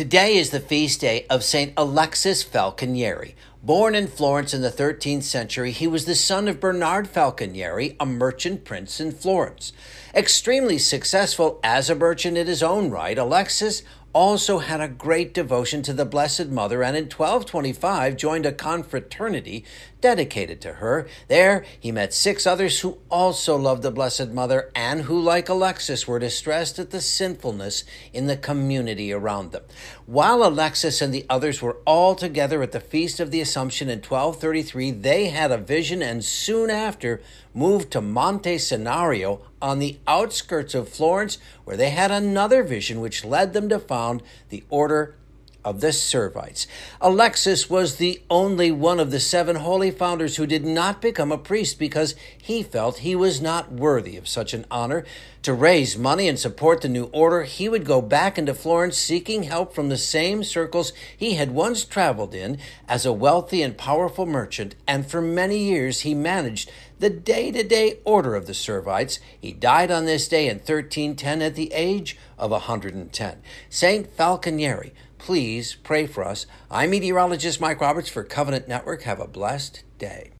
Today is the feast day of St. Alexis Falconieri. Born in Florence in the 13th century, he was the son of Bernard Falconieri, a merchant prince in Florence. Extremely successful as a merchant in his own right, Alexis also had a great devotion to the Blessed Mother and in 1225 joined a confraternity dedicated to her. There he met six others who also loved the Blessed Mother and who, like Alexis, were distressed at the sinfulness in the community around them. While Alexis and the others were all together at the Feast of the Assumption in 1233, they had a vision and soon after moved to Monte Senario on the outskirts of Florence, where they had another vision which led them to found the Order of the Servites. Alexis was the only one of the seven holy founders who did not become a priest because he felt he was not worthy of such an honor. To raise money and support the new order, he would go back into Florence seeking help from the same circles he had once traveled in as a wealthy and powerful merchant, and for many years he managed the day to day order of the Servites. He died on this day in 1310 at the age of 110. Saint Falconieri, please pray for us. I'm meteorologist Mike Roberts for Covenant Network. Have a blessed day.